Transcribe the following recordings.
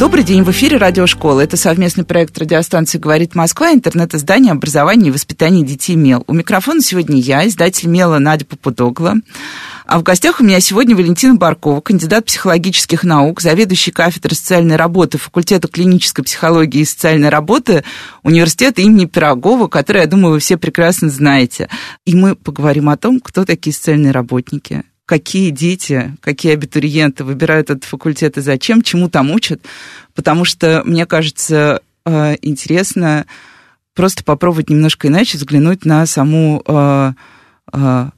Добрый день, в эфире Радиошкола. Это совместный проект радиостанции «Говорит Москва», интернет-издание образования и воспитания детей МЕЛ. У микрофона сегодня я, издатель МЕЛа Надя Попудогла. А в гостях у меня сегодня Валентина Баркова, кандидат психологических наук, заведующий кафедрой социальной работы факультета клинической психологии и социальной работы университета имени Пирогова, который, я думаю, вы все прекрасно знаете. И мы поговорим о том, кто такие социальные работники, какие дети, какие абитуриенты выбирают этот факультет и зачем, чему там учат, потому что, мне кажется, э, интересно просто попробовать немножко иначе взглянуть на саму э, э,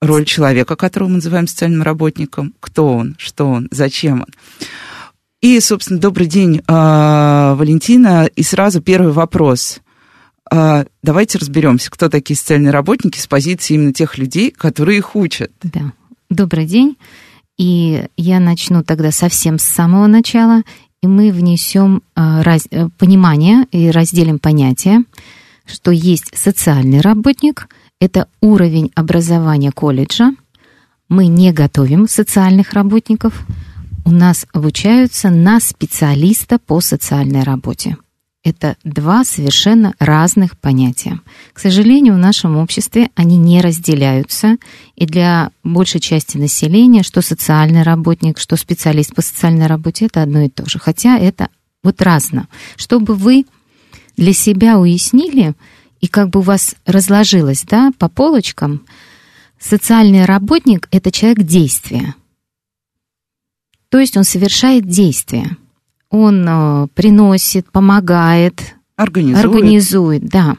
роль человека, которого мы называем социальным работником, кто он, что он, зачем он. И, собственно, добрый день, Валентина. И сразу первый вопрос. Давайте разберемся, кто такие социальные работники с позиции именно тех людей, которые их учат. Да. Добрый день. И я начну тогда совсем с самого начала, и мы внесем а, раз, э, понимание и разделим понятие, что есть социальный работник – это уровень образования колледжа. Мы не готовим социальных работников. У нас обучаются на специалиста по социальной работе. Это два совершенно разных понятия. К сожалению, в нашем обществе они не разделяются, и для большей части населения, что социальный работник, что специалист по социальной работе, это одно и то же. Хотя это вот разно. Чтобы вы для себя уяснили, и как бы у вас разложилось, да, по полочкам, социальный работник — это человек действия. То есть он совершает действия. Он э, приносит, помогает, организует. организует, да.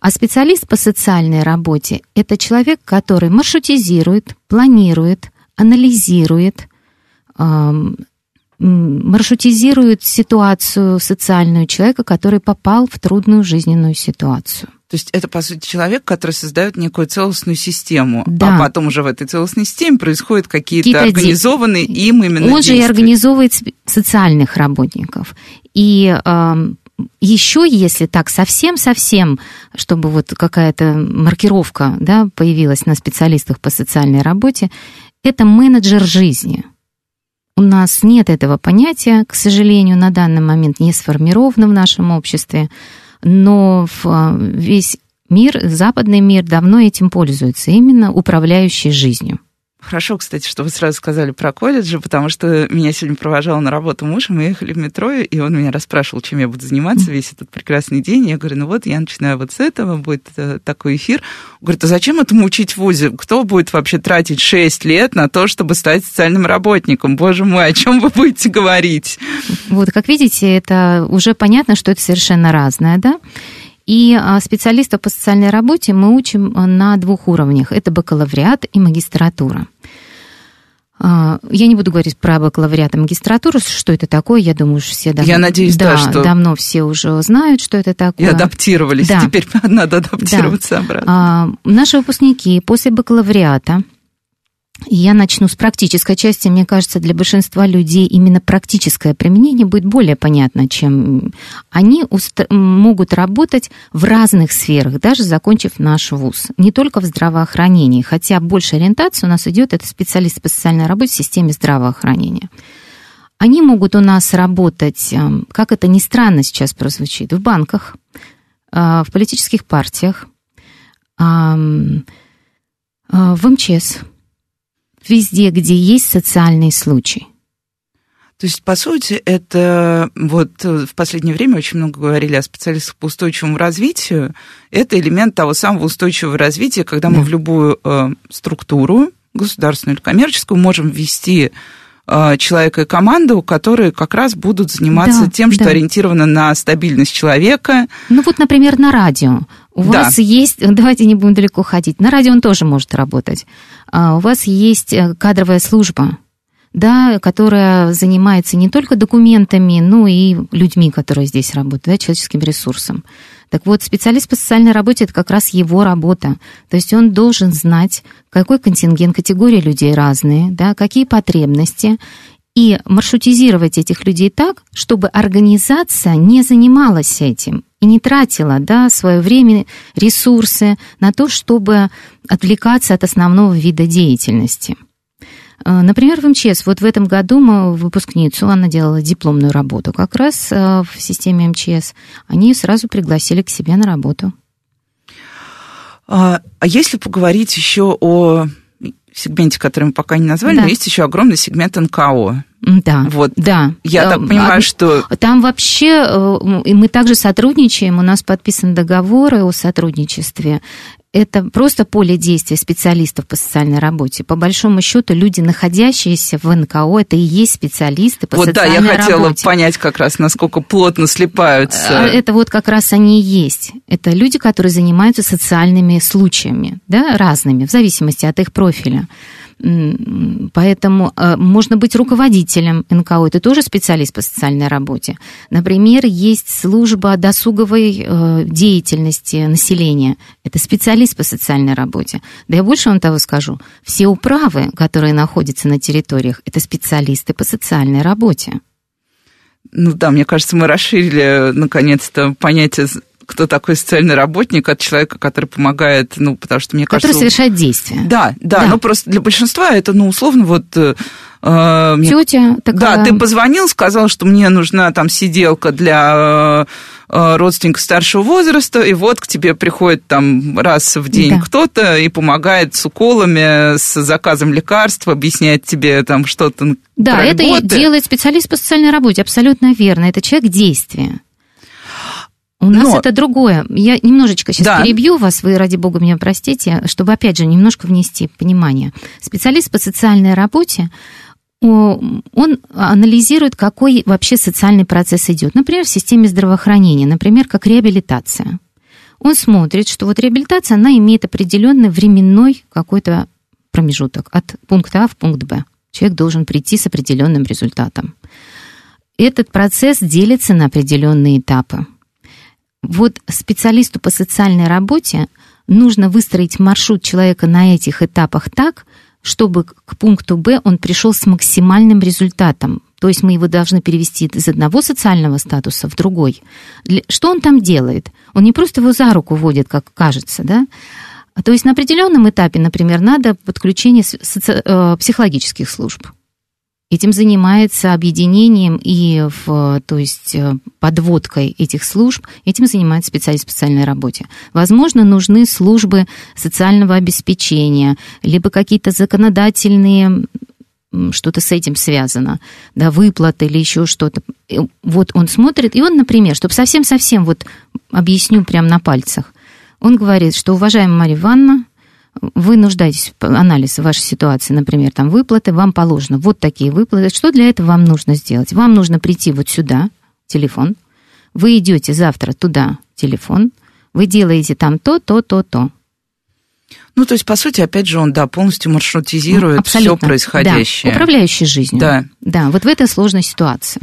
А специалист по социальной работе – это человек, который маршрутизирует, планирует, анализирует, маршрутизирует ситуацию социальную человека, который попал в трудную жизненную ситуацию. То есть это, по сути, человек, который создает некую целостную систему, а да. а потом уже в этой целостной системе происходят какие-то какие организованные де... им именно Он действия. же и организовывает социальных работников. И э, еще, если так совсем-совсем, чтобы вот какая-то маркировка да, появилась на специалистах по социальной работе, это менеджер жизни – у нас нет этого понятия, к сожалению, на данный момент не сформировано в нашем обществе, но а, весь мир, западный мир давно этим пользуется, именно управляющий жизнью. Хорошо, кстати, что вы сразу сказали про колледжи, потому что меня сегодня провожал на работу муж, и мы ехали в метро, и он меня расспрашивал, чем я буду заниматься весь этот прекрасный день. Я говорю, ну вот, я начинаю вот с этого, будет э, такой эфир. Он говорит, а зачем этому учить в ВУЗе? Кто будет вообще тратить 6 лет на то, чтобы стать социальным работником? Боже мой, о чем вы будете говорить? Вот, как видите, это уже понятно, что это совершенно разное, да? И а, специалистов по социальной работе мы учим а, на двух уровнях. Это бакалавриат и магистратура. А, я не буду говорить про бакалавриат и магистратуру, что это такое, я думаю, что все давно, я надеюсь, да, да, что... давно все уже знают, что это такое. И адаптировались, да. теперь надо адаптироваться да. обратно. Наши выпускники после бакалавриата я начну с практической части. Мне кажется, для большинства людей именно практическое применение будет более понятно, чем они могут работать в разных сферах, даже закончив наш вуз. Не только в здравоохранении, хотя больше ориентации у нас идет это специалист по социальной работе в системе здравоохранения. Они могут у нас работать, эм, как это ни странно сейчас прозвучит, в банках, э, в политических партиях, э, в МЧС – везде, где есть социальный случай. То есть, по сути, это вот в последнее время очень много говорили о специалистах по устойчивому развитию. Это элемент того самого устойчивого развития, когда мы в любую э, структуру, государственную или коммерческую, можем ввести э, человека и команду, которые как раз будут заниматься да, тем, что да. ориентировано на стабильность человека. Ну вот, например, на радио. У да. вас есть, давайте не будем далеко ходить, на радио он тоже может работать. А, у вас есть э, кадровая служба, да, которая занимается не только документами, но и людьми, которые здесь работают, да, человеческим ресурсом. Так вот, специалист по социальной работе – это как раз его работа. То есть он должен знать, какой контингент, категории людей разные, да, какие потребности, и маршрутизировать этих людей так, чтобы организация не занималась этим и не тратила да, свое время, ресурсы на то, чтобы отвлекаться от основного вида деятельности. Э, например, в МЧС, вот в этом году мы выпускницу, она делала дипломную работу как раз э, в системе МЧС, они сразу пригласили к себе на работу. А, а если поговорить еще о сегменте, который мы пока не назвали, да. но есть еще огромный сегмент НКО. Да, вот. да. Я так понимаю, а, что... Там вообще э, мы также сотрудничаем, у нас подписаны договоры о сотрудничестве. Это просто поле действия специалистов по социальной работе. По большому счету, люди, находящиеся в НКО, это и есть специалисты по вот, социальной работе. Вот да, я хотела работе. понять как раз, насколько плотно слипаются. А, это вот как раз они и есть. Это люди, которые занимаются социальными случаями, да, разными, в зависимости от их профиля. Поэтому э, можно быть руководителем НКО, это тоже специалист по социальной работе. Например, есть служба досуговой э, деятельности населения, это специалист по социальной работе. Да я больше вам того скажу, все управы, которые находятся на территориях, это специалисты по социальной работе. Ну да, мне кажется, мы расширили наконец-то понятие кто такой социальный работник, от человека, который помогает, ну, потому что мне который кажется... Который совершает действия. Да, да, да, ну просто для большинства это, ну, условно, вот... Э, э Тетя такая... Да, ты позвонил, сказал, что мне нужна там сиделка для э, родственника старшего возраста, и вот к тебе приходит там раз в день да. кто-то и помогает с уколами, с заказом лекарств, объясняет тебе там что-то. Да, это и делает специалист по социальной работе, абсолютно верно. Это человек действия. У нас Но... это другое. Я немножечко сейчас да. перебью вас, вы, ради бога, меня простите, чтобы, опять же, немножко внести понимание. Специалист по социальной работе, он анализирует, какой вообще социальный процесс идет. Например, в системе здравоохранения, например, как реабилитация. Он смотрит, что вот реабилитация, она имеет определенный временной какой-то промежуток от пункта А в пункт Б. Человек должен прийти с определенным результатом. Этот процесс делится на определенные этапы. Вот специалисту по социальной работе нужно выстроить маршрут человека на этих этапах так, чтобы к пункту Б он пришел с максимальным результатом. То есть мы его должны перевести из одного социального статуса в другой. Что он там делает? Он не просто его за руку водит, как кажется, да? То есть на определенном этапе, например, надо подключение. Э, психологических служб. Этим занимается объединением и в, то есть э, подводкой этих служб, этим занимается специалист по социальной работе. Возможно, нужны службы социального обеспечения, либо какие-то законодательные что-то с этим связано, да, выплаты или еще что-то. Вот он смотрит, и он, например, чтобы совсем-совсем вот объясню прямо на пальцах, он говорит, что, уважаемая Мария Ивановна, вы нуждаетесь в анализе вашей ситуации, например, там выплаты, вам положено вот такие выплаты. Что для этого вам нужно сделать? Вам нужно прийти вот сюда, телефон. Вы идете завтра туда, телефон. Вы делаете там то, то, то, то. Ну, то есть, по сути, опять же, он, да, полностью маршрутизирует все происходящее. Да, управляющий жизнью. Да. Да, вот в этой сложной ситуации.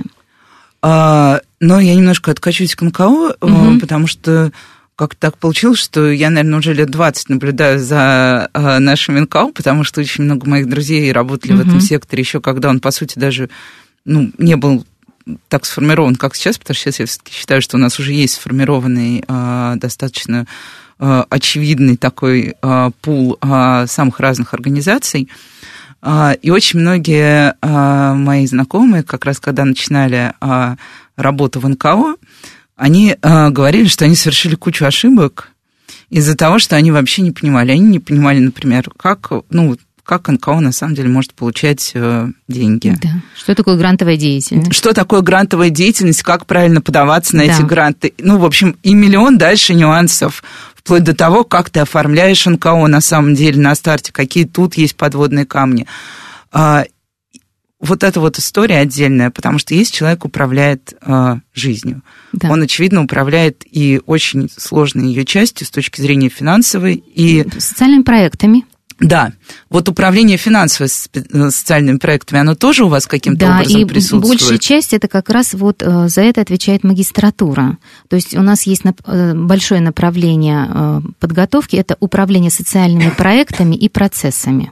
А, но я немножко откачусь к НКО, угу. потому что как так получилось, что я, наверное, уже лет 20 наблюдаю за э, нашим НКО, потому что очень много моих друзей работали угу. в этом секторе еще, когда он, по сути, даже ну, не был так сформирован, как сейчас, потому что сейчас я считаю, что у нас уже есть сформированный э, достаточно э, очевидный такой э, пул э, самых разных организаций. Э, и очень многие э, мои знакомые, как раз когда начинали э, работу в НКО, они э, говорили, что они совершили кучу ошибок из-за того, что они вообще не понимали. Они не понимали, например, как, ну, как НКО на самом деле может получать э, деньги. Да. Что такое грантовая деятельность? Что такое грантовая деятельность, как правильно подаваться на да. эти гранты. Ну, в общем, и миллион дальше нюансов, вплоть до того, как ты оформляешь НКО на самом деле на старте, какие тут есть подводные камни. Вот эта вот история отдельная, потому что есть человек управляет э, жизнью. Да. Он, очевидно, управляет и очень сложной ее частью с точки зрения финансовой. И... Социальными проектами. Да, вот управление финансовыми э, социальными проектами, оно тоже у вас каким-то да, образом и присутствует? большая часть это как раз вот э, за это отвечает магистратура. То есть у нас есть э, большое направление подготовки, это управление социальными проектами и процессами.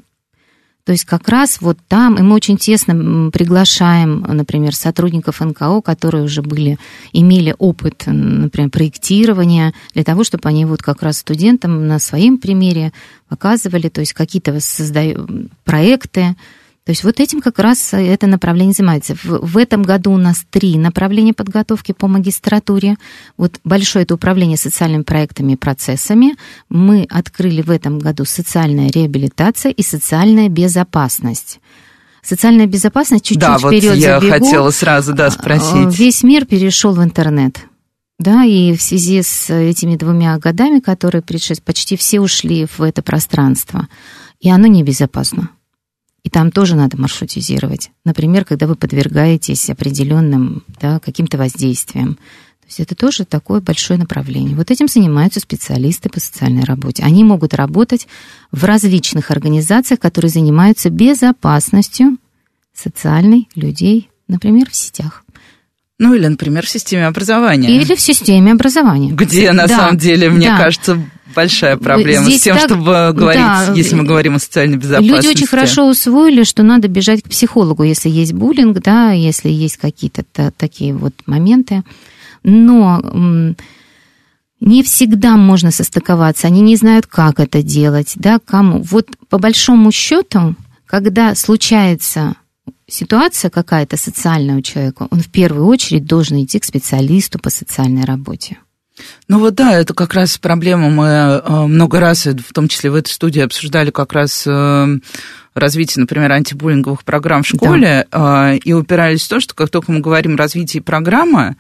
То есть как раз вот там, и мы очень тесно приглашаем, например, сотрудников НКО, которые уже были, имели опыт, например, проектирования, для того, чтобы они вот как раз студентам на своем примере показывали, то есть какие-то создают проекты, то есть вот этим как раз это направление занимается. В, в этом году у нас три направления подготовки по магистратуре. Вот большое это управление социальными проектами и процессами. Мы открыли в этом году социальная реабилитация и социальная безопасность. Социальная безопасность чуть-чуть да, вот вперед я забегу. хотела сразу да, спросить. Весь мир перешел в интернет. Да, и в связи с этими двумя годами, которые пришли, почти все ушли в это пространство. И оно небезопасно. И там тоже надо маршрутизировать. Например, когда вы подвергаетесь определенным да, каким-то воздействиям. То есть это тоже такое большое направление. Вот этим занимаются специалисты по социальной работе. Они могут работать в различных организациях, которые занимаются безопасностью социальной людей, например, в сетях. Ну или, например, в системе образования. Или в системе образования. Где, на да, самом деле, мне да. кажется, большая проблема Здесь с тем, так, чтобы говорить, да, если мы говорим о социальной безопасности. Люди очень хорошо усвоили, что надо бежать к психологу, если есть буллинг, да, если есть какие-то такие вот моменты. Но не всегда можно состыковаться, они не знают, как это делать, да, кому. Вот по большому счету, когда случается ситуация какая-то социальная у человека, он в первую очередь должен идти к специалисту по социальной работе. Ну вот да, это как раз проблема. Мы э, много раз, в том числе в этой студии, обсуждали как раз э, развитие, например, антибуллинговых программ в школе, да. Э, и упирались в то, что как только мы говорим развитие программы,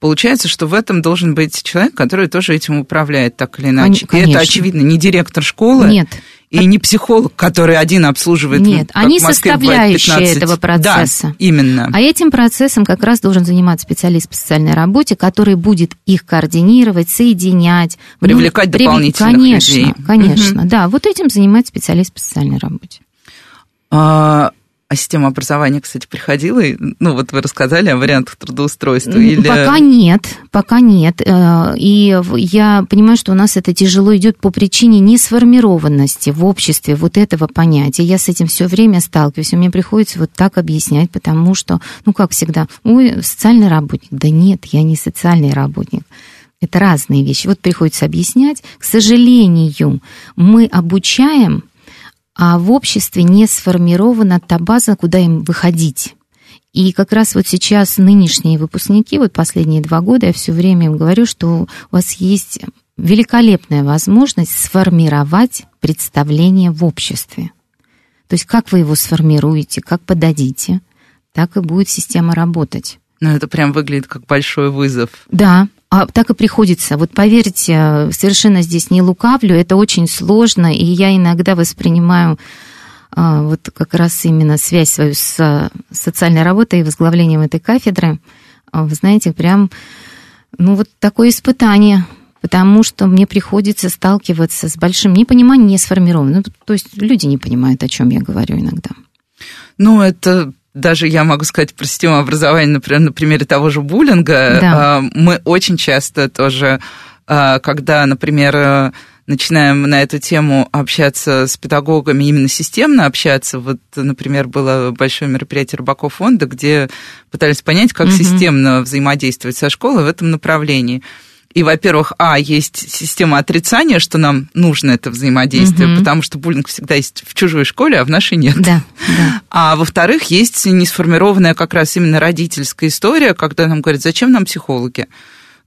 получается, что в этом должен быть человек, который тоже этим управляет так или иначе. Конечно. И это, очевидно, не директор школы. Нет. И не психолог, который один обслуживает. Нет, ну, они составляющие этого процесса. Да, именно. А этим процессом как раз должен заниматься специалист по социальной работе, который будет их координировать, соединять. Привлекать ну, дополнительных конечно, людей. Конечно, угу. да. Вот этим занимается специалист по социальной работе. А, а система образования, кстати, приходила? Ну, вот вы рассказали о вариантах трудоустройства? Или... Пока нет, пока нет. Э, и я понимаю, что у нас это тяжело идет по причине несформированности в обществе вот этого понятия. Я с этим все время сталкиваюсь. Мне приходится вот так объяснять, потому что, ну, как всегда, ой, социальный работник. Да нет, я не социальный работник. Это разные вещи. Вот приходится объяснять. К сожалению, мы обучаем а в обществе не сформирована та база, куда им выходить. И как раз вот сейчас нынешние выпускники, вот последние два года, я все время им говорю, что у вас есть великолепная возможность сформировать представление в обществе. То есть как вы его сформируете, как подадите, так и будет система работать. Ну, это прям выглядит как большой вызов. Да, а так и приходится. Вот поверьте, совершенно здесь не лукавлю, это очень сложно, и я иногда воспринимаю а, вот как раз именно связь свою с социальной работой и возглавлением этой кафедры, а, вы знаете, прям, ну вот такое испытание, потому что мне приходится сталкиваться с большим непониманием, не сформированным. Ну, то есть люди не понимают, о чем я говорю иногда. Ну, это даже я могу сказать про систему образования, например, на примере того же буллинга, да. А, мы очень часто тоже, а, когда, например, э, начинаем на эту тему общаться с педагогами, именно системно общаться. Вот, например, было большое мероприятие Рыбаков фонда, где пытались понять, как угу. системно взаимодействовать со школой в этом направлении. И, во-первых, а, есть система отрицания, что нам нужно это взаимодействие, угу. потому что буллинг всегда есть в чужой школе, а в нашей нет. Да, да. А во-вторых, есть несформированная как раз именно родительская история, когда нам говорят, зачем нам психологи?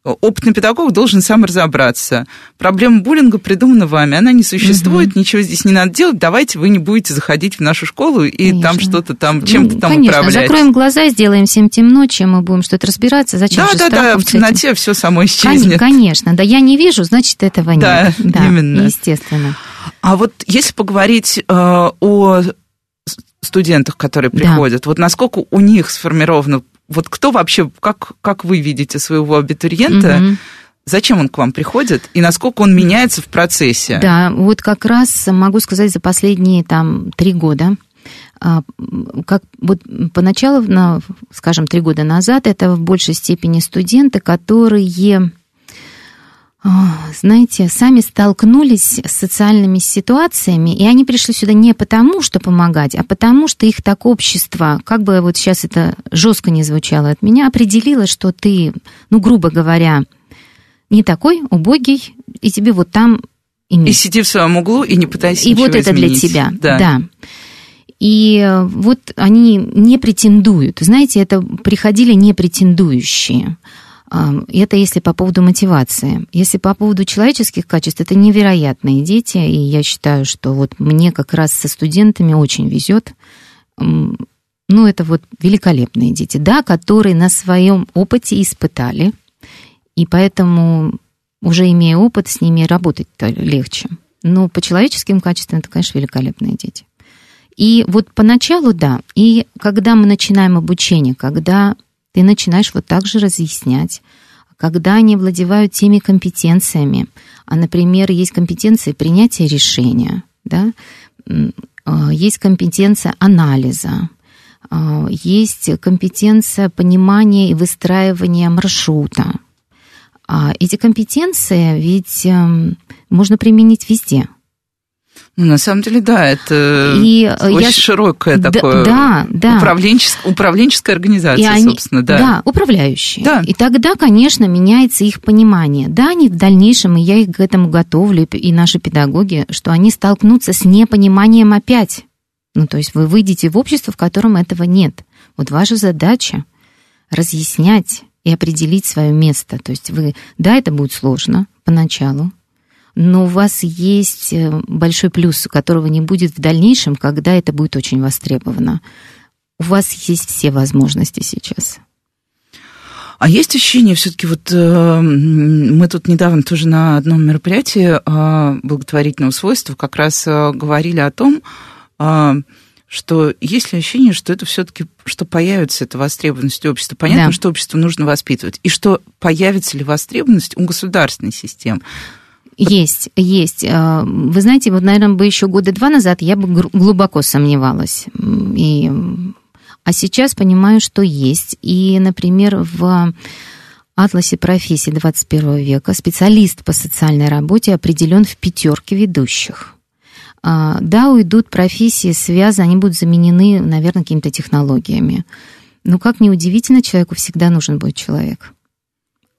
Опытный педагог должен сам разобраться. Проблема буллинга придумана вами, она не существует, угу. ничего здесь не надо делать, давайте вы не будете заходить в нашу школу и Конечно. там что-то там, чем-то там Конечно, управлять. закроем глаза, сделаем всем темно, чем мы будем что-то разбираться, зачем Да, да, да, в темноте все само исчезнет. Конечно, да, я не вижу, значит, этого нет. Да, да именно. Естественно. А вот если поговорить э, о студентах, которые приходят, да. вот насколько у них сформировано вот кто вообще, как, как вы видите своего абитуриента, угу. Зачем он к вам приходит и насколько он меняется в процессе? Да, вот как раз могу сказать за последние там три года а, как вот поначалу, скажем, три года назад, это в большей степени студенты, которые знаете, сами столкнулись с социальными ситуациями, и они пришли сюда не потому, что помогать, а потому, что их так общество, как бы вот сейчас это жестко не звучало от меня, определило, что ты, ну, грубо говоря, не такой убогий, и тебе вот там и, и сиди в своем углу и не пытайся И вот это изменить. для тебя, да. да. И э, вот они не претендуют. Знаете, это приходили не претендующие. Это если по поводу мотивации. Если по поводу человеческих качеств, это невероятные дети, и я считаю, что вот мне как раз со студентами очень везет. Ну, это вот великолепные дети, да, которые на своем опыте испытали, и поэтому уже имея опыт, с ними работать легче. Но по человеческим качествам это, конечно, великолепные дети. И вот поначалу, да, и когда мы начинаем обучение, когда ты начинаешь вот так же разъяснять, когда они владевают теми компетенциями, а, например, есть компетенции принятия решения, да, а, есть компетенция анализа, а, есть компетенция понимания и выстраивания маршрута. Эти компетенции ведь эм, можно применить везде – ну, на самом деле, да, это и э, очень я... широкое да, такое да, да. Управленческое, управленческая организация, и они, собственно, да. Да, управляющие. Да. И тогда, конечно, меняется их понимание. Да, они в дальнейшем, и я их к этому готовлю, и наши педагоги, что они столкнутся с непониманием опять. Ну, то есть вы выйдете в общество, в котором этого нет. Вот ваша задача разъяснять и определить свое место. То есть вы, да, это будет сложно поначалу, но у вас есть э, большой плюс, которого не будет в дальнейшем, когда это будет очень востребовано. У вас есть все возможности сейчас. А есть ощущение, все-таки вот э, мы тут недавно тоже на одном мероприятии э, благотворительного свойства как раз э, говорили о том, э, что есть ли ощущение, что это все-таки, что появится эта востребованность общества. Понятно, да. что общество нужно воспитывать. И что появится ли востребованность у государственной системы. Есть, есть. А, вы знаете, вот, наверное, бы еще года два назад я бы глубоко сомневалась. И... А сейчас понимаю, что есть. И, например, в атласе профессий 21 века специалист по социальной работе определен в пятерке ведущих. А, да, уйдут профессии, связаны, они будут заменены, наверное, какими-то технологиями. Но как ни удивительно, человеку всегда нужен будет человек.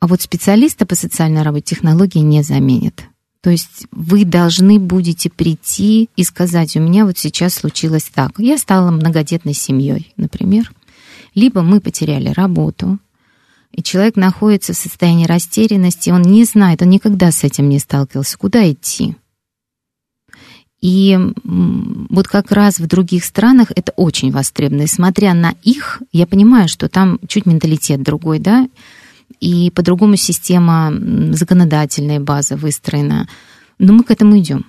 А вот специалиста по социальной работе технологии не заменит. То есть вы должны будете прийти и сказать, у меня вот сейчас случилось так. Я стала многодетной семьей, например. Либо мы потеряли работу, и человек находится в состоянии растерянности, он не знает, он никогда с этим не сталкивался, куда идти. И вот как раз в других странах это очень востребовано. И смотря на их, я понимаю, что там чуть менталитет другой, да, и по-другому система законодательная база выстроена. Но мы к этому идем.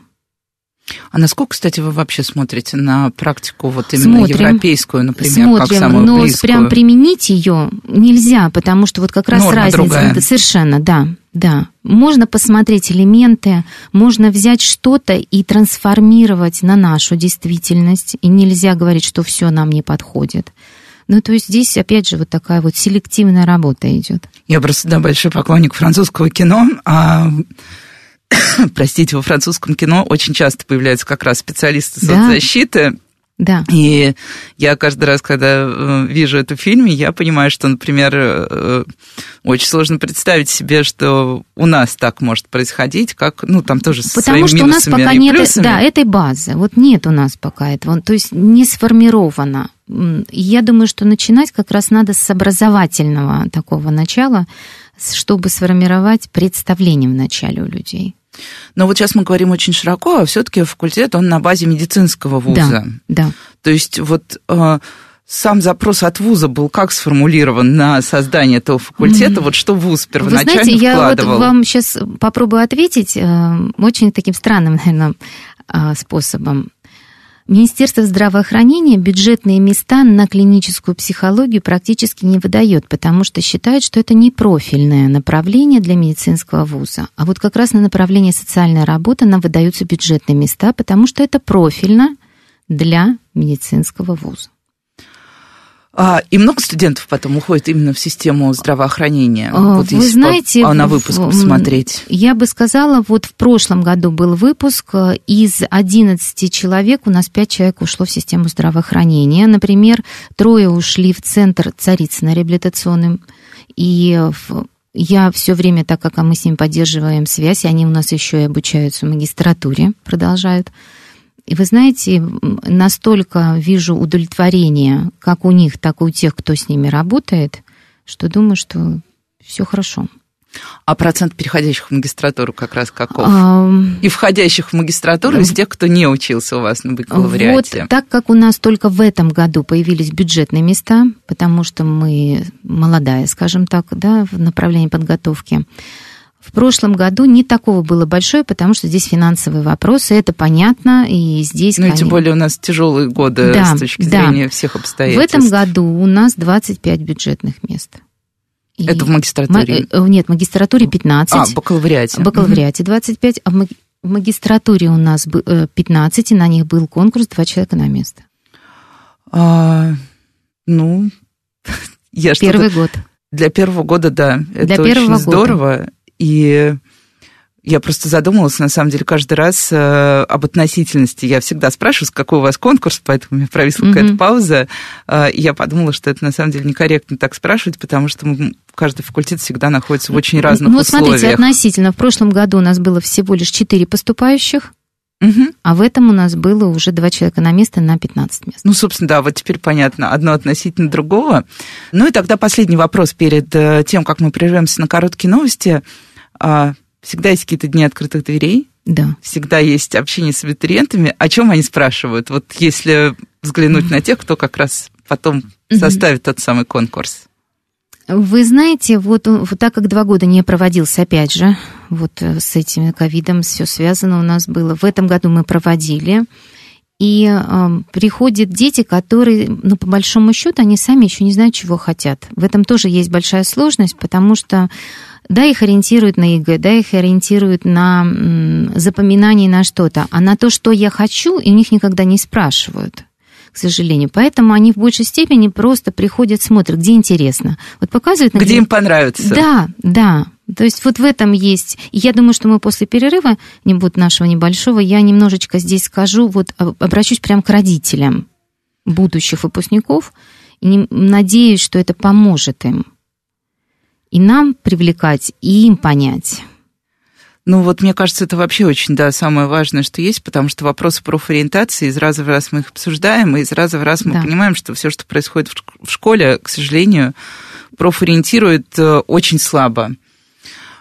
А насколько, кстати, вы вообще смотрите на практику вот именно смотрим, европейскую, например, смотрим, как самую но близкую? прям применить ее нельзя, потому что вот как раз Норма разница. Другая. Совершенно, да, да. Можно посмотреть элементы, можно взять что-то и трансформировать на нашу действительность, и нельзя говорить, что все нам не подходит. Ну, то есть здесь, опять же, вот такая вот селективная работа идет. Я просто, да, большой поклонник французского кино, а простите, во французском кино очень часто появляются как раз специалисты соцзащиты, да. И я каждый раз, когда э, вижу это в фильме, я понимаю, что, например, э, очень сложно представить себе, что у нас так может происходить, как, ну, там тоже с Потому что у нас пока нет да, этой базы. Вот нет у нас пока этого. То есть не сформировано. Я думаю, что начинать как раз надо с образовательного такого начала, чтобы сформировать представление в начале у людей. Но вот сейчас мы говорим очень широко, а все-таки факультет, он на базе медицинского вуза. Да, да. То есть вот э, сам запрос от вуза был как сформулирован на создание этого факультета, mm-hmm. вот что вуз первоначально Вы знаете, вкладывал? я вот вам сейчас попробую ответить э, очень таким странным, наверное, э, способом. Министерство здравоохранения бюджетные места на клиническую психологию практически не выдает, потому что считает, что это не профильное направление для медицинского вуза. А вот как раз на направление социальная работа нам выдаются бюджетные места, потому что это профильно для медицинского вуза. А, и много студентов потом уходит именно в систему здравоохранения. А, вот Вы знаете, по, на выпуск посмотреть. Я бы сказала, вот в прошлом году был выпуск, э, из 11 человек у нас 5 человек ушло в систему здравоохранения. Например, трое ушли в центр Царицына реабилитационным, и я все время, так как мы с ними поддерживаем связь, они у нас еще и обучаются в магистратуре, продолжают. И вы знаете, настолько вижу удовлетворение, как у них, так и у тех, кто с ними работает, что думаю, что все хорошо. А процент переходящих в магистратуру как раз каков? А, и входящих в магистратуру из тех, кто не учился у вас на бакалавриате? Вот так как у нас только в этом году появились бюджетные места, потому что мы молодая, скажем так, да, в направлении подготовки, в прошлом году не такого было большое, потому что здесь финансовые вопросы, это понятно, и здесь... Ну, и тем более у нас тяжелые годы да, с точки да. зрения всех обстоятельств. В этом году у нас 25 бюджетных мест. И это в магистратуре? Э, нет, в магистратуре 15. А, в бакалавриате. В бакалавриате 25, а в магистратуре у нас 15, э, и на них был конкурс, два человека на место. А, ну, я Первый год. Для первого года, да. Это Для очень здорово. Года. И я просто задумалась, на самом деле, каждый раз э, об относительности. Я всегда спрашиваю, какой у вас конкурс, поэтому у меня провисла mm-hmm. какая-то пауза. Э, и я подумала, что это на самом деле некорректно так спрашивать, потому что мы, каждый факультет всегда находится в очень разных ну, условиях. Ну, смотрите, относительно. В прошлом году у нас было всего лишь 4 поступающих. Угу. А в этом у нас было уже два человека на место на 15 мест. Ну, собственно, да, вот теперь понятно, одно относительно другого. Ну и тогда последний вопрос перед э, тем, как мы прервемся на короткие новости. А, всегда есть какие-то дни открытых дверей. Да. Всегда есть общение с абитуриентами. О чем они спрашивают? Вот если взглянуть на тех, кто как раз потом составит тот самый конкурс. Вы знаете, вот, вот так как два года не проводился, опять же, вот э, с этим ковидом все связано у нас было. В этом году мы проводили. И э, приходят дети, которые, ну, по большому счету, они сами еще не знают, чего хотят. В этом тоже есть большая сложность, потому что да, их ориентируют на ЕГЭ, да, их ориентируют на запоминание на что-то, а на то, что я хочу, и у них никогда не спрашивают к сожалению. Поэтому они в большей степени просто приходят, смотрят, где интересно. Вот показывают... Где им понравится. Да, да. То есть вот в этом есть. И я думаю, что мы после перерыва, не будет нашего небольшого, я немножечко здесь скажу, вот обращусь прямо к родителям будущих выпускников, и надеюсь, что это поможет им и нам привлекать, и им понять. Ну вот, мне кажется, это вообще очень, да, самое важное, что есть, потому что вопросы профориентации, из раза в раз мы их обсуждаем, и из раза в раз мы да. понимаем, что все, что происходит в школе, к сожалению, профориентирует э, очень слабо.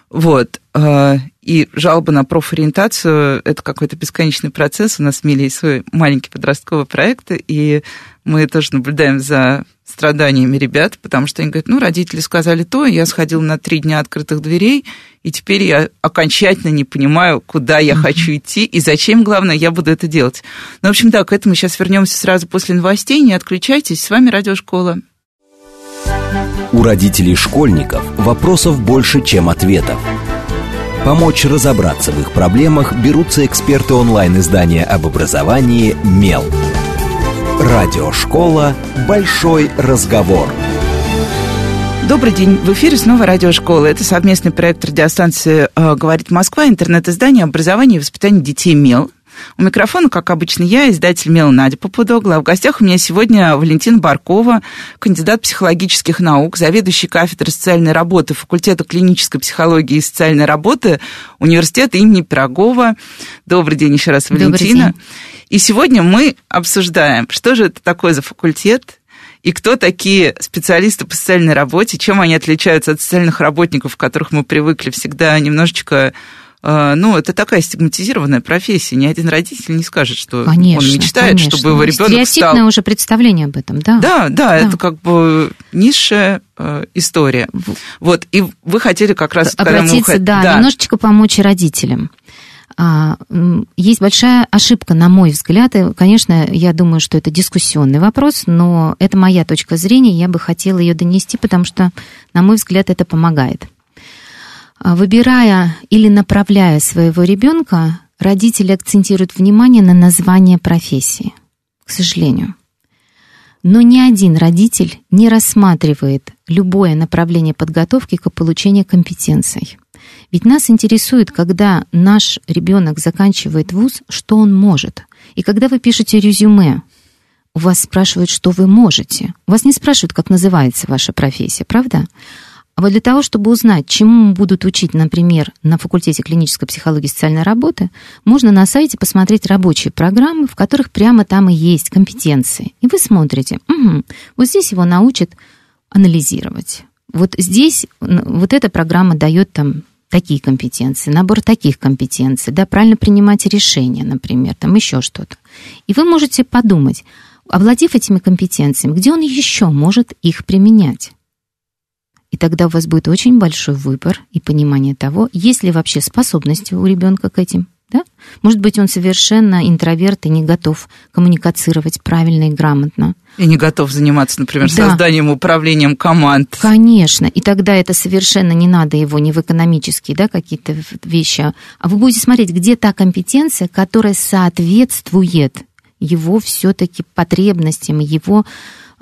Вот. Э, и жалобы на профориентацию – это какой-то бесконечный процесс. У нас в Миле есть свой маленький подростковый проект, и мы тоже наблюдаем за страданиями ребят, потому что они говорят, ну, родители сказали то, я сходил на три дня открытых дверей, и теперь я окончательно не понимаю, куда я хочу идти и зачем, главное, я буду это делать. Ну, в общем, да, к этому сейчас вернемся сразу после новостей. Не отключайтесь. С вами Радиошкола. У родителей школьников вопросов больше, чем ответов. Помочь разобраться в их проблемах берутся эксперты онлайн-издания об образовании «Мел». Радиошкола «Большой разговор». Добрый день. В эфире снова радиошкола. Это совместный проект радиостанции э, «Говорит Москва», интернет-издание образования и воспитания детей «Мел». У микрофона, как обычно, я, издатель Мела Надя Попудогла. А в гостях у меня сегодня Валентина Баркова, кандидат психологических наук, заведующий кафедрой социальной работы факультета клинической психологии и социальной работы университета имени Пирогова. Добрый день еще раз, Валентина. Добрый день. И сегодня мы обсуждаем, что же это такое за факультет, и кто такие специалисты по социальной работе, чем они отличаются от социальных работников, которых мы привыкли всегда немножечко э, ну, это такая стигматизированная профессия. Ни один родитель не скажет, что конечно, он мечтает, конечно. чтобы его ребенок стал... уже представление об этом, да. Да, да, да. это как бы низшая э, история. Вот, и вы хотели как раз... Обратиться, мы... да, да, немножечко помочь родителям. А, есть большая ошибка, на мой взгляд. И, конечно, я думаю, что это дискуссионный вопрос, но это моя точка зрения, я бы хотела ее донести, потому что, на мой взгляд, это помогает. А, выбирая или направляя своего ребенка, родители акцентируют внимание на название профессии, к сожалению. Но ни один родитель не рассматривает любое направление подготовки к получению компетенций. Ведь нас интересует, когда наш ребенок заканчивает вуз, что он может. И когда вы пишете резюме, у вас спрашивают, что вы можете. У вас не спрашивают, как называется ваша профессия, правда? А вот для того, чтобы узнать, чему будут учить, например, на факультете клинической психологии и социальной работы, можно на сайте посмотреть рабочие программы, в которых прямо там и есть компетенции. И вы смотрите, угу, вот здесь его научат анализировать. Вот здесь вот эта программа дает там такие компетенции, набор таких компетенций, да, правильно принимать решения, например, там еще что-то. И вы можете подумать, овладев этими компетенциями, где он еще может их применять? И тогда у вас будет очень большой выбор и понимание того, есть ли вообще способности у ребенка к этим. Да? Может быть, он совершенно интроверт и не готов коммуницировать правильно и грамотно. И не готов заниматься, например, да. созданием, управлением команд. Конечно. И тогда это совершенно не надо его не в экономические да, какие-то вещи. А вы будете смотреть, где та компетенция, которая соответствует его все-таки потребностям, его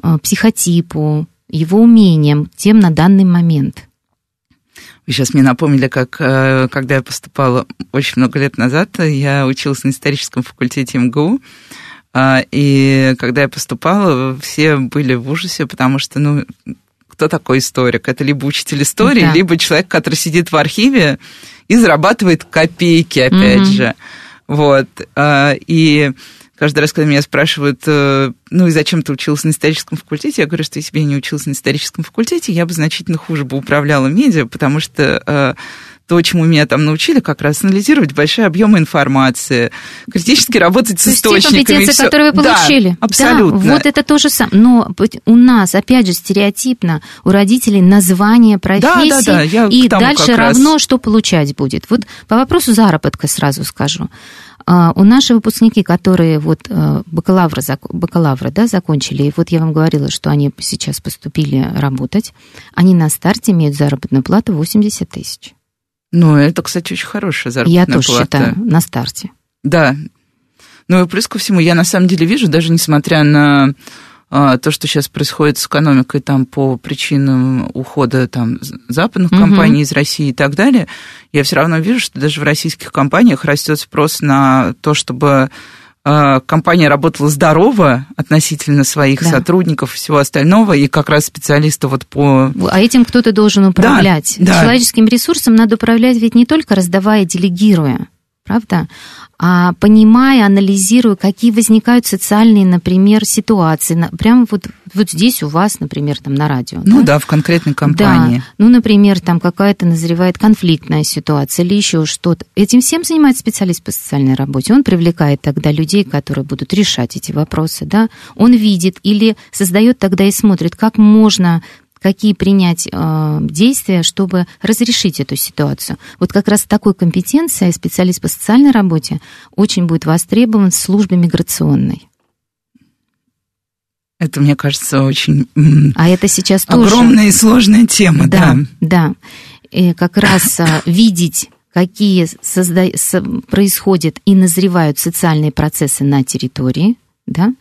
э, психотипу, его умением, тем на данный момент. Вы сейчас мне напомнили, как э, когда я поступала очень много лет назад, я училась на историческом факультете МГУ, а, и когда я поступала, все были в ужасе, потому что, ну, кто такой историк? Это либо учитель истории, да. либо человек, который сидит в архиве и зарабатывает копейки, опять mm-hmm. же. Вот. А, и каждый раз, когда меня спрашивают, э, ну и зачем ты учился на историческом факультете, я говорю, что если бы я не учился на историческом факультете, я бы значительно хуже бы управляла медиа, потому что э, то, чему меня там научили, как раз анализировать большие объемы информации, критически работать с источниками. Те компетенции, которые вы получили. Да, абсолютно. Да, вот это тоже самое. Но у нас, опять же, стереотипно у родителей название профессии, да, да, да, я и дальше равно, раз... что получать будет. Вот по вопросу заработка сразу скажу. А, у наши выпускники, которые вот э, бакалавры, бакалавры да, закончили, и вот я вам говорила, что они сейчас поступили работать, они на старте имеют заработную плату 80 тысяч. Ну, это, кстати, очень хорошая заработная плата. Я тоже считаю, на старте. Да. Ну и плюс ко всему, я на самом деле вижу, даже несмотря на а, то, что сейчас происходит с экономикой там по причинам ухода там западных угу. компаний из России и так далее, я все равно вижу, что даже в российских компаниях растет спрос на то, чтобы компания работала здорово относительно своих да. сотрудников и всего остального, и как раз специалисты вот по... А этим кто-то должен управлять. Да, Человеческим да. ресурсом надо управлять ведь не только раздавая, делегируя, правда? а понимая, анализируя, какие возникают социальные, например, ситуации, прямо вот, вот здесь у вас, например, там на радио. Ну да, да в конкретной компании. Да. Ну, например, там какая-то назревает конфликтная ситуация или еще что-то. Этим всем занимается специалист по социальной работе. Он привлекает тогда людей, которые будут решать эти вопросы, да. Он видит или создает тогда и смотрит, как можно какие принять э, действия, чтобы разрешить эту ситуацию. Вот как раз такой компетенцией специалист по социальной работе очень будет востребован в службе миграционной. Это, мне кажется, очень а это сейчас огромная тоже... и сложная тема, да. Да, да. И как раз а, видеть какие созда... происходят и назревают социальные процессы на территории, да,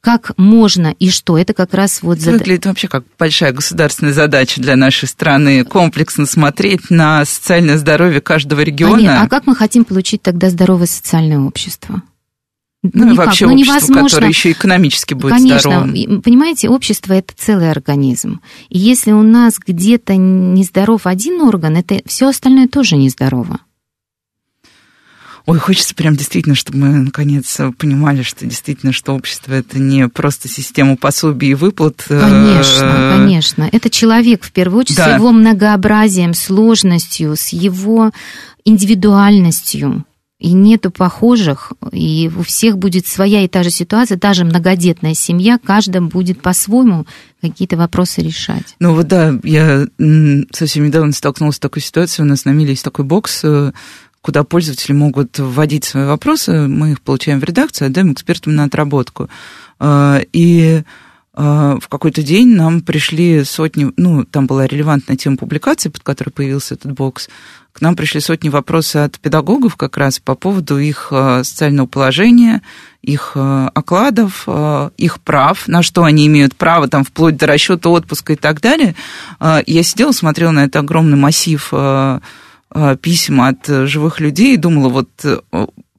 как можно и что. Это как раз вот... Это выглядит вообще как большая государственная задача для нашей страны, комплексно смотреть на социальное здоровье каждого региона. А, нет, а как мы хотим получить тогда здоровое социальное общество? Ну, ну и вообще ну, общество, невозможно. которое еще экономически будет Конечно, здоровым. Понимаете, общество – это целый организм. И если у нас где-то нездоров один орган, это все остальное тоже нездорово. Ой, хочется прям действительно, чтобы мы наконец понимали, что действительно, что общество это не просто система пособий и выплат. Э, конечно, конечно. Это человек в первую очередь да. с его многообразием, сложностью, с его индивидуальностью. И нету похожих, и у всех будет своя и та же ситуация, даже многодетная семья, каждая будет по-своему какие-то вопросы решать. Ну вот да, я совсем недавно столкнулась с такой ситуацией, у нас на Миле есть такой бокс, э, куда пользователи могут вводить свои вопросы. Мы их получаем в редакцию, отдаем экспертам на отработку. И в какой-то день нам пришли сотни, ну, там была релевантная тема публикации, под которой появился этот бокс, к нам пришли сотни вопросов от педагогов как раз по поводу их э, социального положения, их э, окладов, э, их прав, на что они имеют право, там, вплоть до расчета отпуска и так далее. Я сидела, смотрела на этот огромный массив писем от живых людей и думала, вот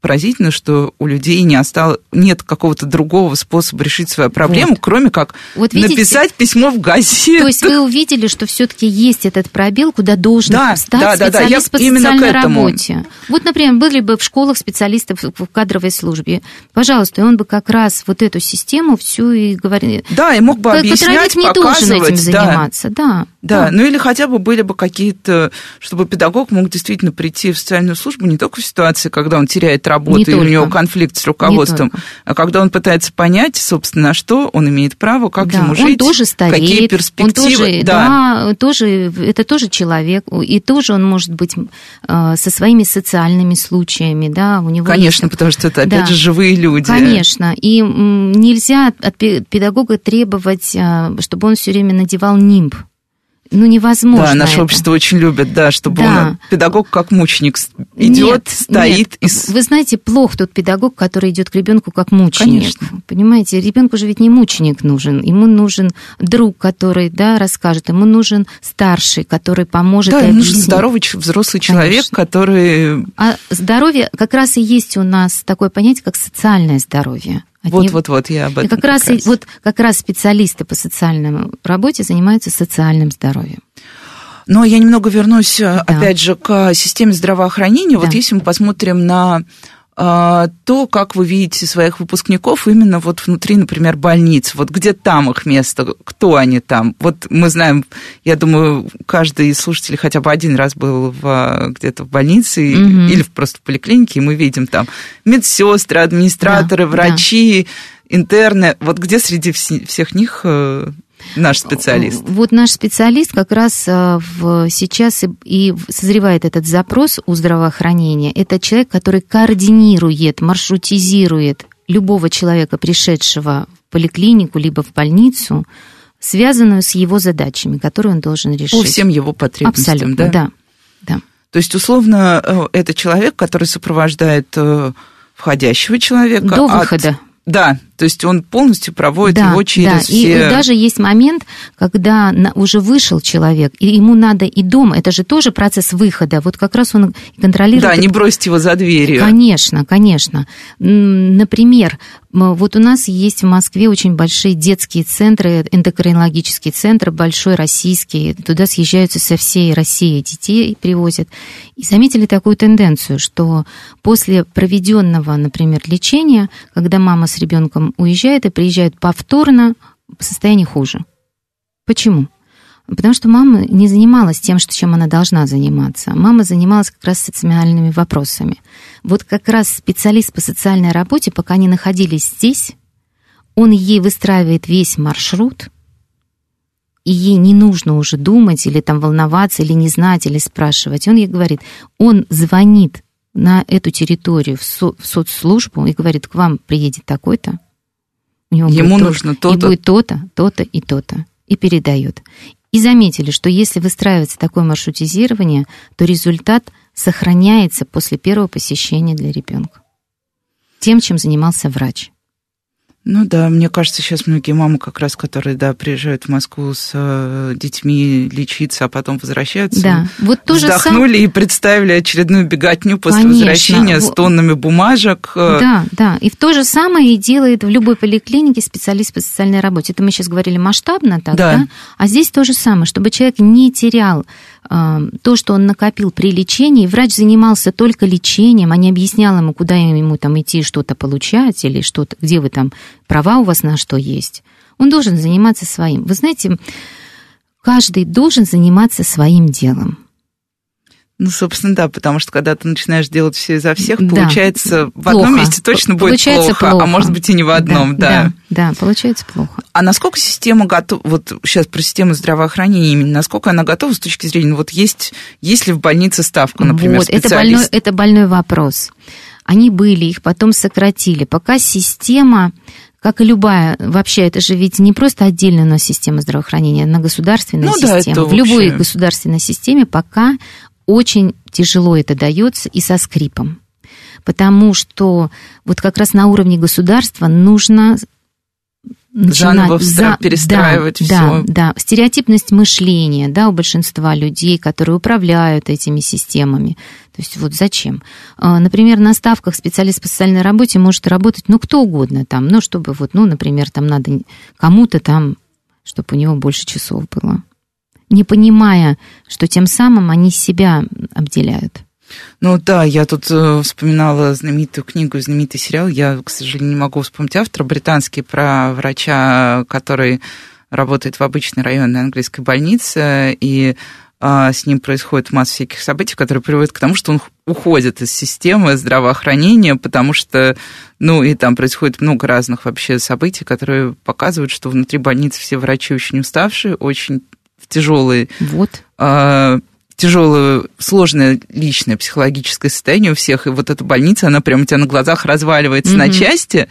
поразительно, что у людей не осталось, нет какого-то другого способа решить свою проблему, вот. кроме как вот видите, написать письмо в газету. То есть вы увидели, что все-таки есть этот пробел, куда должен да, встать да, специалист да, да. Я по социальной работе. Вот, например, были бы в школах специалисты в кадровой службе. Пожалуйста, и он бы как раз вот эту систему всю и говорил. Да, и мог бы объяснять, не показывать. должен этим заниматься, да. Да, да, ну или хотя бы были бы какие-то, чтобы педагог мог действительно прийти в социальную службу не только в ситуации, когда он теряет работу, или у него конфликт с руководством, а когда он пытается понять, собственно, что он имеет право, как да, ему жить, он тоже стареет, какие перспективы. Он тоже, да. да, тоже, это тоже человек, и тоже он может быть э, со своими социальными случаями, да, у него Конечно, есть... потому что это, опять да, же, живые люди. Конечно, и нельзя от педагога требовать, э, чтобы он все время надевал нимб ну, невозможно. Да, наше это. общество очень любит, да, чтобы да. он, педагог как мученик идет, стоит. Нет. И... Вы знаете, плохо тот педагог, который идет к ребенку как мученик. Конечно. Понимаете, ребенку же ведь не мученик нужен, ему нужен друг, который, да, расскажет, ему нужен старший, который поможет. Да, ему нужен здоровый взрослый человек, Конечно. который. А здоровье как раз и есть у нас такое понятие, как социальное здоровье. Вот, вот, вот, я об этом. И как, как раз, раз. Вот как раз специалисты по социальной работе занимаются социальным здоровьем. Но я немного вернусь, да. опять же, к системе здравоохранения. Да. Вот если мы посмотрим на то, как вы видите своих выпускников именно вот внутри, например, больниц, вот где там их место, кто они там. Вот мы знаем, я думаю, каждый из слушателей хотя бы один раз был в, где-то в больнице угу. или просто в поликлинике, и мы видим там медсестры, администраторы, да, врачи, да. интерны. Вот где среди всех них э, Наш специалист. Вот наш специалист как раз э, в, сейчас и, и созревает этот запрос у здравоохранения. Это человек, который координирует, маршрутизирует любого человека, пришедшего в поликлинику либо в больницу, связанную с его задачами, которые он должен решить. По всем его потребностям, Абсолютно, да? Да, да. То есть, условно, э, это человек, который сопровождает э, входящего человека. До выхода. От да, то есть он полностью проводит да, его через да. все... И, и даже есть момент, когда уже вышел человек, и ему надо и дома, это же тоже процесс выхода, вот как раз он контролирует... Да, не бросить его за дверью. Конечно, конечно. Например, вот у нас есть в Москве очень большие детские центры, эндокринологический центр, большой российский, туда съезжаются со всей России детей привозят. И заметили такую тенденцию, что после проведенного, например, лечения, когда мама с ребенком уезжает и приезжает повторно в состоянии хуже. Почему? Потому что мама не занималась тем, чем она должна заниматься. Мама занималась как раз социальными вопросами. Вот как раз специалист по социальной работе, пока они находились здесь, он ей выстраивает весь маршрут, и ей не нужно уже думать или там волноваться, или не знать, или спрашивать. Он ей говорит, он звонит на эту территорию в, со- в соцслужбу и говорит, к вам приедет такой-то, Ему нужно то-то. И будет то-то, то-то и то-то. И передает. И заметили, что если выстраивается такое маршрутизирование, то результат сохраняется после первого посещения для ребенка. Тем, чем занимался врач. Ну да, мне кажется, сейчас многие мамы как раз, которые, да, приезжают в Москву с э, детьми лечиться, а потом возвращаются, да. вот то вздохнули сам... и представили очередную беготню после Конечно. возвращения с тоннами бумажек. Э. Да, да, и в то же самое и делает в любой поликлинике специалист по социальной работе. Это мы сейчас говорили масштабно так, да? да? А здесь то же самое, чтобы человек не терял то, что он накопил при лечении, врач занимался только лечением, а не объяснял ему, куда ему там идти что-то получать или что-то, где вы там, права у вас на что есть. Он должен заниматься своим. Вы знаете, каждый должен заниматься своим делом. Ну, собственно, да, потому что когда ты начинаешь делать все изо всех, да. получается, в одном месте точно будет получается плохо, плохо, а может быть и не в одном, да. Да, да, получается плохо. А насколько система готова, вот сейчас про систему здравоохранения именно, насколько она готова с точки зрения, вот есть, есть ли в больнице ставка, например, вот, это больной, это больной вопрос. Они были, их потом сократили. Пока система как и любая, вообще это же ведь не просто отдельная у нас система здравоохранения, на государственной ну, системе. Да, в любой государственной системе пока очень тяжело это дается и со скрипом. Потому что вот как раз на уровне государства нужно начинать за... перестраивать да, все. Да, да, стереотипность мышления, да, у большинства людей, которые управляют этими системами. То есть вот зачем? А, например, на ставках специалист по социальной работе может работать, ну, кто угодно там, ну, чтобы вот, ну, например, там надо кому-то там, чтобы у него больше часов было не понимая, что тем самым они себя обделяют. Ну да, я тут э, вспоминала знаменитую книгу, знаменитый сериал. Я, к сожалению, не могу вспомнить автора, британский, про врача, который работает в обычной районной английской больнице, и с ним происходит масса всяких событий, которые приводят к тому, что он уходит из системы здравоохранения, потому что, ну, и там происходит много разных вообще событий, которые показывают, что внутри больницы все врачи очень уставшие, очень тяжелый, вот. э, тяжелое, сложное личное психологическое состояние у всех, и вот эта больница, она прямо у тебя на глазах разваливается mm-hmm. на части,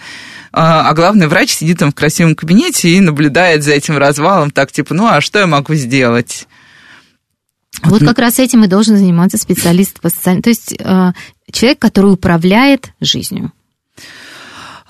а, а главный врач сидит там в красивом кабинете и наблюдает за этим развалом, так типа, ну а что я могу сделать? Вот, как раз этим и должен заниматься специалист по социальному... То есть э, человек, который управляет жизнью.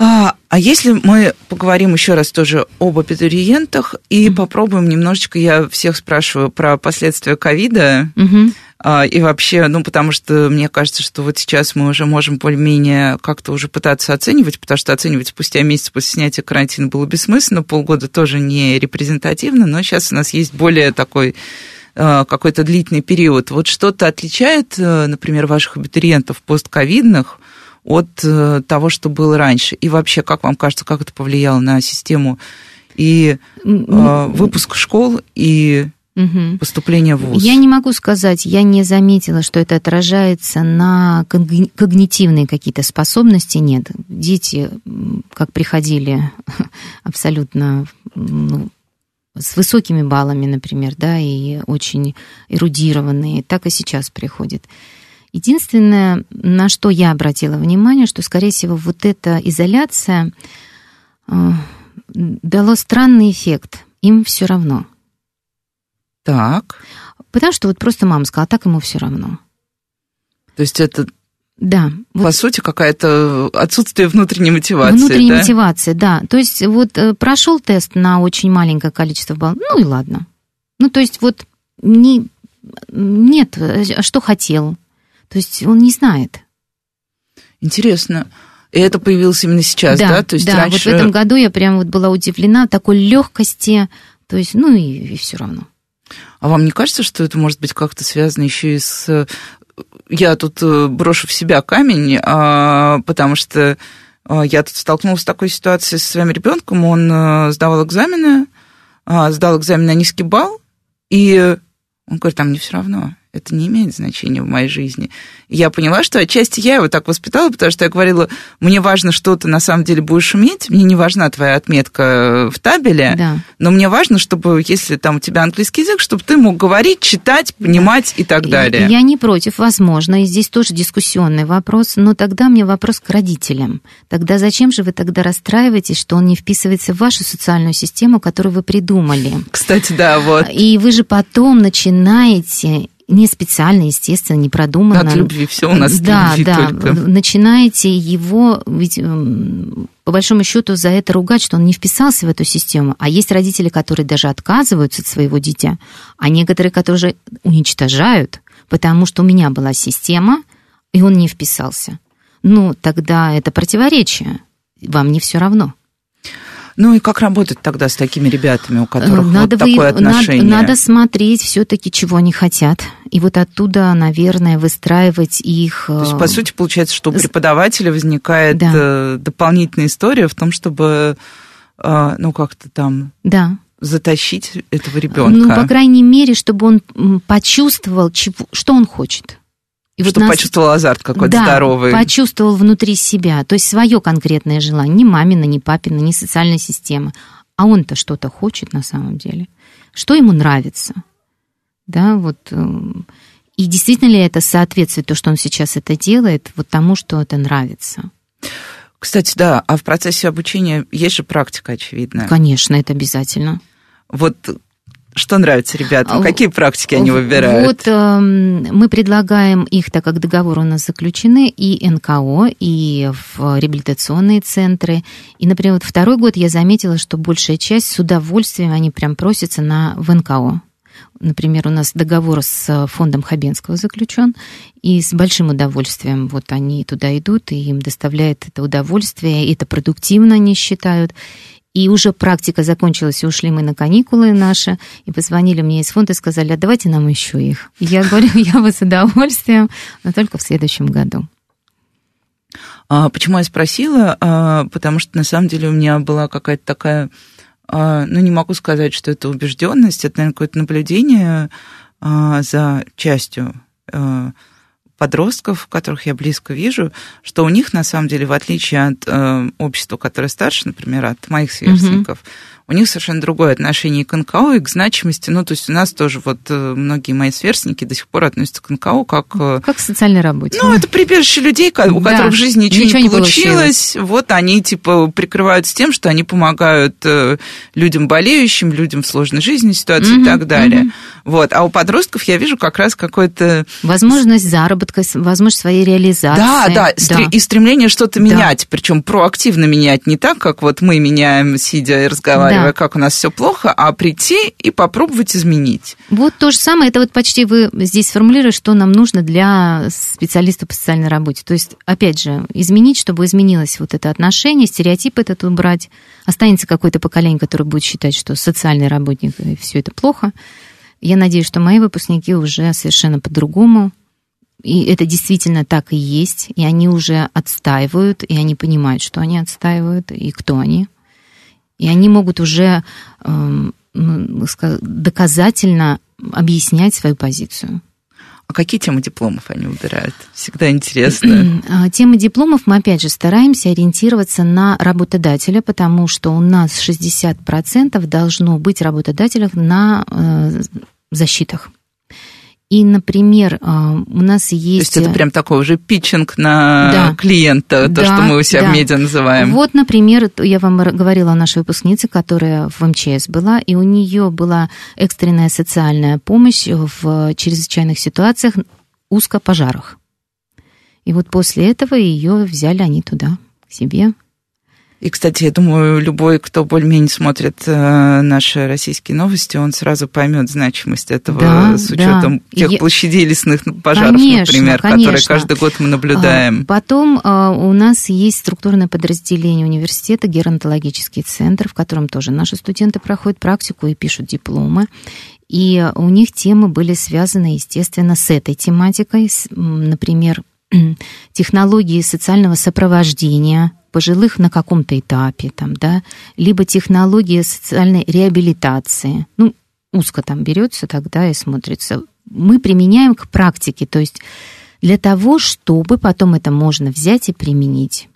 А, а если мы поговорим еще раз тоже об абитуриентах и mm-hmm. попробуем немножечко, я всех спрашиваю про последствия ковида, mm-hmm. а, и вообще, ну, потому что мне кажется, что вот сейчас мы уже можем более-менее как-то уже пытаться оценивать, потому что оценивать спустя месяц после снятия карантина было бессмысленно, полгода тоже не репрезентативно, но сейчас у нас есть более такой какой-то длительный период. Вот что-то отличает, э, например, ваших абитуриентов постковидных от э, того, что было раньше? И вообще, как вам кажется, как это повлияло на систему и э, выпуск школ и угу. поступление в ВУЗ? Я не могу сказать, я не заметила, что это отражается на когнитивные какие-то способности. Нет, дети, как приходили абсолютно ну, с высокими баллами, например, да, и очень эрудированные, так и сейчас приходят. Единственное, на что я обратила внимание, что, скорее всего, вот эта изоляция э, дало странный эффект. Им все равно. Так. Потому что вот просто мама сказала, а так ему все равно. То есть это да. По вот. сути, какая-то отсутствие внутренней мотивации. Внутренней да? мотивации, да. То есть вот э, прошел тест на очень маленькое количество баллов, ну и ладно. Ну, то есть вот не, нет, а что хотел, то есть он не знает. Интересно. И это появилось именно сейчас, да? Да, то есть да раньше... вот в этом году я прям вот была удивлена такой легкости, то есть, ну и, и все равно. А вам не кажется, что это может быть как-то связано еще и с... Я тут э, брошу в себя камень, а, потому что а, я тут столкнулась с такой ситуацией со своим ребенком. Он э, сдавал экзамены, а, сдал экзамен на низкий балл, и он говорит, а мне все равно это не имеет значения в моей жизни. И я поняла, что отчасти я его так воспитала, потому что я говорила, мне важно, что ты на самом деле будешь уметь, мне не важна твоя отметка в табеле, да. но мне важно, чтобы, если там у тебя английский язык, чтобы ты мог говорить, читать, понимать да. и так далее. Я не против, возможно, и здесь тоже дискуссионный вопрос, но тогда мне вопрос к родителям. Тогда зачем же вы тогда расстраиваетесь, что он не вписывается в вашу социальную систему, которую вы придумали? Кстати, да, вот. И вы же потом начинаете не специально, естественно, не продуманно. От любви все у нас да, да. только. Начинаете его, ведь эм, по большому счету за это ругать, что он не вписался в эту систему. А есть родители, которые даже отказываются от своего дитя, а некоторые, которые уничтожают, потому что у меня была система, и он не вписался. Ну, тогда это противоречие. Вам не все равно. Ну и как работать тогда с такими ребятами, у которых надо вот такое вы, отношение? Надо, надо смотреть все-таки, чего они хотят. И вот оттуда, наверное, выстраивать их... То есть, по э, сути, получается, что у преподавателя возникает да. Э, дополнительная история в том, чтобы, э, ну, как-то там... Да затащить этого ребенка. Ну, по крайней мере, чтобы он почувствовал, чего, что он хочет. И Чтобы вот нас... почувствовал азарт какой-то да, здоровый. почувствовал внутри себя. То есть свое конкретное желание. Не мамина, не папина, не социальной системы. А он-то что-то хочет на самом деле. Что ему нравится? Да, вот... Эм, и действительно ли это соответствует, то, что он сейчас это делает, вот тому, что это нравится? Кстати, да, а в процессе обучения есть же практика, очевидно. Конечно, это обязательно. Вот что нравится ребятам? А Какие практики они выбирают? Вот э, мы предлагаем их, так как договоры у нас заключены, и НКО, и в реабилитационные центры. И, например, вот второй год я заметила, что большая часть с удовольствием они прям просятся на в НКО. Например, у нас договор с фондом Хабенского заключен, и с большим удовольствием вот они туда идут, и им доставляет это удовольствие, и это продуктивно они считают. И уже практика закончилась, и ушли мы на каникулы наши, и позвонили мне из фонда и сказали, а давайте нам еще их. Я говорю, я бы с удовольствием, но только в следующем году. А, почему я спросила? А, потому что на самом деле у меня была какая-то такая а, ну, не могу сказать, что это убежденность, это, наверное, какое-то наблюдение за частью подростков, которых я близко вижу, что у них, на самом деле, в отличие от общества, которое старше, например, от моих сверстников, угу у них совершенно другое отношение к НКО и к значимости. Ну, то есть у нас тоже вот э, многие мои сверстники до сих пор относятся к НКО как... Э, как к социальной работе. Ну, это прибежище людей, у да. которых в жизни ничего, ничего не, получилось. не получилось. Вот они, типа, прикрываются тем, что они помогают э, людям болеющим, людям в сложной жизни ситуации mm-hmm, и так далее. Mm-hmm. Вот. А у подростков я вижу как раз какой-то... Возможность заработка, возможность своей реализации. Да, да, да. и стремление что-то да. менять, причем проактивно менять, не так, как вот мы меняем, сидя и разговаривая, да. как у нас все плохо, а прийти и попробовать изменить. Вот то же самое, это вот почти вы здесь сформулируете, что нам нужно для специалиста по социальной работе. То есть, опять же, изменить, чтобы изменилось вот это отношение, стереотип этот убрать. Останется какое-то поколение, которое будет считать, что социальный работник и все это плохо. Я надеюсь, что мои выпускники уже совершенно по-другому и это действительно так и есть, и они уже отстаивают, и они понимают, что они отстаивают, и кто они и они могут уже эм, доказательно объяснять свою позицию. А какие темы дипломов они выбирают? Всегда интересно. А, темы дипломов мы, опять же, стараемся ориентироваться на работодателя, потому что у нас 60% должно быть работодателей на э, защитах. И, например, а, у нас есть... То есть это прям такой уже питчинг на да. клиента, то, да, что мы у себя да. в медиа называем. Вот, например, я вам говорила о нашей выпускнице, которая в МЧС была, и у нее была экстренная социальная помощь в чрезвычайных ситуациях, узкопожарах. И вот после этого ее взяли они туда, к себе, и, кстати, я думаю, любой, кто более-менее смотрит э, наши российские новости, он сразу поймет значимость этого да, с учетом да. тех площадей лесных пожаров, конечно, например, конечно. которые каждый год мы наблюдаем. А, потом а, у нас есть структурное подразделение университета, геронтологический центр, в котором тоже наши студенты проходят практику и пишут дипломы. И у них темы были связаны, естественно, с этой тематикой. Например, технологии социального сопровождения пожилых на каком-то этапе, там, да, либо технологии социальной реабилитации. Ну, узко там берется тогда и смотрится. Мы применяем к практике, то есть для того, чтобы потом это можно взять и применить.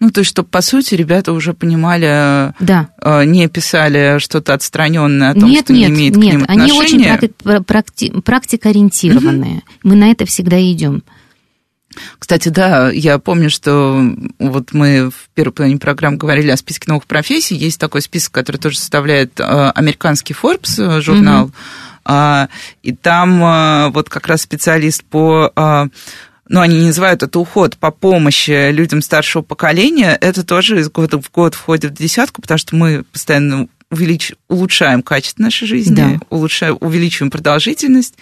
Ну, то есть, чтобы, по сути, ребята уже понимали, да. э, не писали что-то отстраненное о том, нет, что нет, не имеет нет, к ним отношения. Они очень практи- практикоориентированные. Угу. Мы на это всегда идем. Кстати, да, я помню, что вот мы в первой половине программы говорили о списке новых профессий. Есть такой список, который тоже составляет э, американский Forbes э, журнал. Mm-hmm. И там э, вот как раз специалист по ну, они называют это уход по помощи людям старшего поколения, это тоже из года в год входит в десятку, потому что мы постоянно увелич... улучшаем качество нашей жизни, да. улучшаем, увеличиваем продолжительность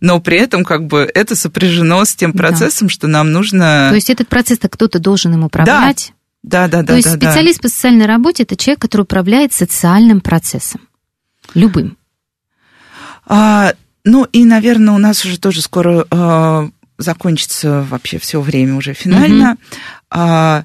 но при этом как бы это сопряжено с тем процессом, да. что нам нужно... То есть этот процесс-то кто-то должен им управлять? Да, да, да. То да, есть да, специалист да. по социальной работе – это человек, который управляет социальным процессом, любым. А, ну и, наверное, у нас уже тоже скоро а, закончится вообще все время уже финально. Угу. А,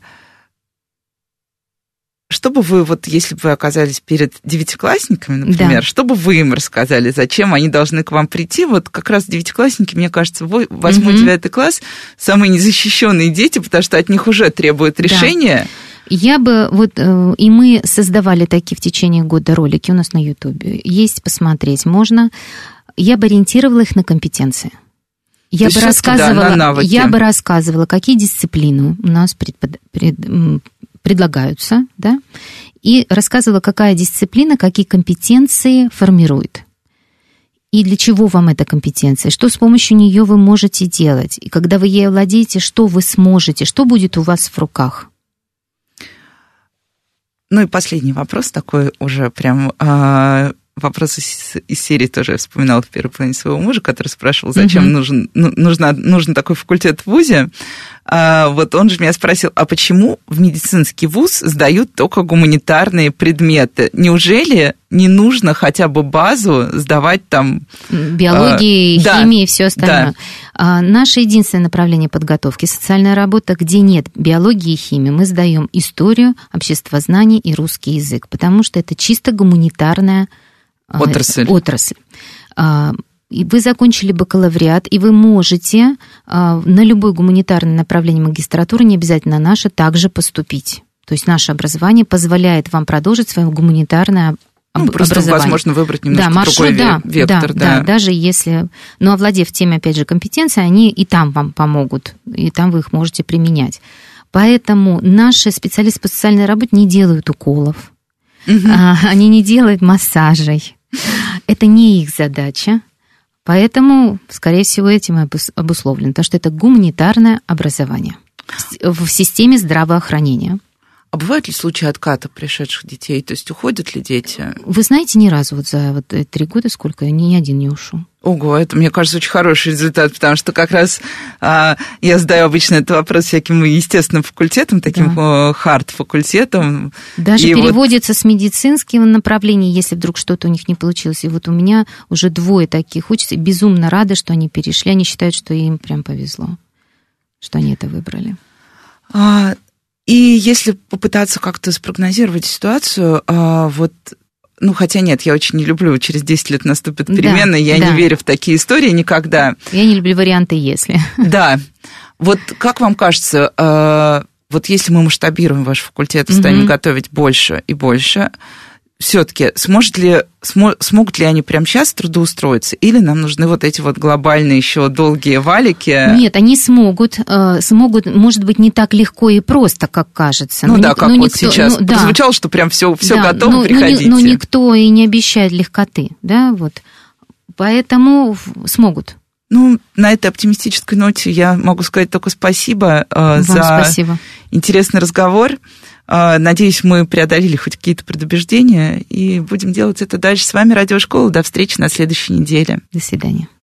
что бы вы, вот если бы вы оказались перед девятиклассниками, например, да. что бы вы им рассказали, зачем они должны к вам прийти? Вот как раз девятиклассники, мне кажется, восьмой, девятый класс самые незащищенные дети, потому что от них уже требуют решения. Да. Я бы, вот, э, и мы создавали такие в течение года ролики у нас на Ютубе. Есть посмотреть можно. Я бы ориентировала их на компетенции. Я бы, рассказывала, да, я бы рассказывала, какие дисциплины у нас пред, пред, предлагаются, да, и рассказывала, какая дисциплина, какие компетенции формирует. И для чего вам эта компетенция? Что с помощью нее вы можете делать? И когда вы ей владеете, что вы сможете? Что будет у вас в руках? Ну и последний вопрос такой уже прям а, вопрос из, из серии тоже я вспоминала в первой половине своего мужа, который спрашивал, зачем uh-huh. нужен, ну, нужно, нужен такой факультет в ВУЗе. А, вот он же меня спросил, а почему в медицинский ВУЗ сдают только гуманитарные предметы? Неужели не нужно хотя бы базу сдавать там... Биологии, а, химии да, и все остальное. Да. А, наше единственное направление подготовки – социальная работа, где нет биологии и химии. Мы сдаем историю, обществознание и русский язык, потому что это чисто гуманитарная а, отрасль. отрасль. А, и вы закончили бакалавриат, и вы можете а, на любое гуманитарное направление магистратуры, не обязательно наше, также поступить. То есть наше образование позволяет вам продолжить свое гуманитарное ну, просто возможно выбрать немножко да, маршрут, другой да, вектор. Да, да. да, даже если... Но овладев теми, опять же, компетенцией, они и там вам помогут, и там вы их можете применять. Поэтому наши специалисты по социальной работе не делают уколов, угу. они не делают массажей. Это не их задача. Поэтому, скорее всего, этим обусловлено, потому что это гуманитарное образование в системе здравоохранения. А бывают ли случаи отката пришедших детей? То есть уходят ли дети? Вы знаете, ни разу вот за вот три года сколько ни один не ушел. Ого, это, мне кажется, очень хороший результат, потому что как раз а, я задаю обычно этот вопрос всяким естественным факультетам, таким да. хард-факультетом. Даже и переводится вот... с медицинского направления, если вдруг что-то у них не получилось. И вот у меня уже двое таких учатся, безумно рады, что они перешли. Они считают, что им прям повезло, что они это выбрали. А, и если попытаться как-то спрогнозировать ситуацию, а, вот ну, хотя нет, я очень не люблю, через 10 лет наступит перемена, да, я да. не верю в такие истории никогда. Я не люблю варианты «если». Да. Вот как вам кажется, а, вот если мы масштабируем ваш факультет и станем угу. готовить больше и больше, все-таки сможет ли, смо, смогут ли они прямо сейчас трудоустроиться, или нам нужны вот эти вот глобальные еще долгие валики? Нет, они смогут, э, смогут, может быть, не так легко и просто, как кажется. Ну но да, ник, как вот никто, сейчас ну, да. что прям все, все да, готово, но, приходите. Но, но никто и не обещает легкоты, да, вот. Поэтому смогут. Ну, на этой оптимистической ноте я могу сказать только спасибо э, за спасибо. интересный разговор. А, надеюсь, мы преодолели хоть какие-то предубеждения и будем делать это дальше. С вами Радиошкола. До встречи на следующей неделе. До свидания.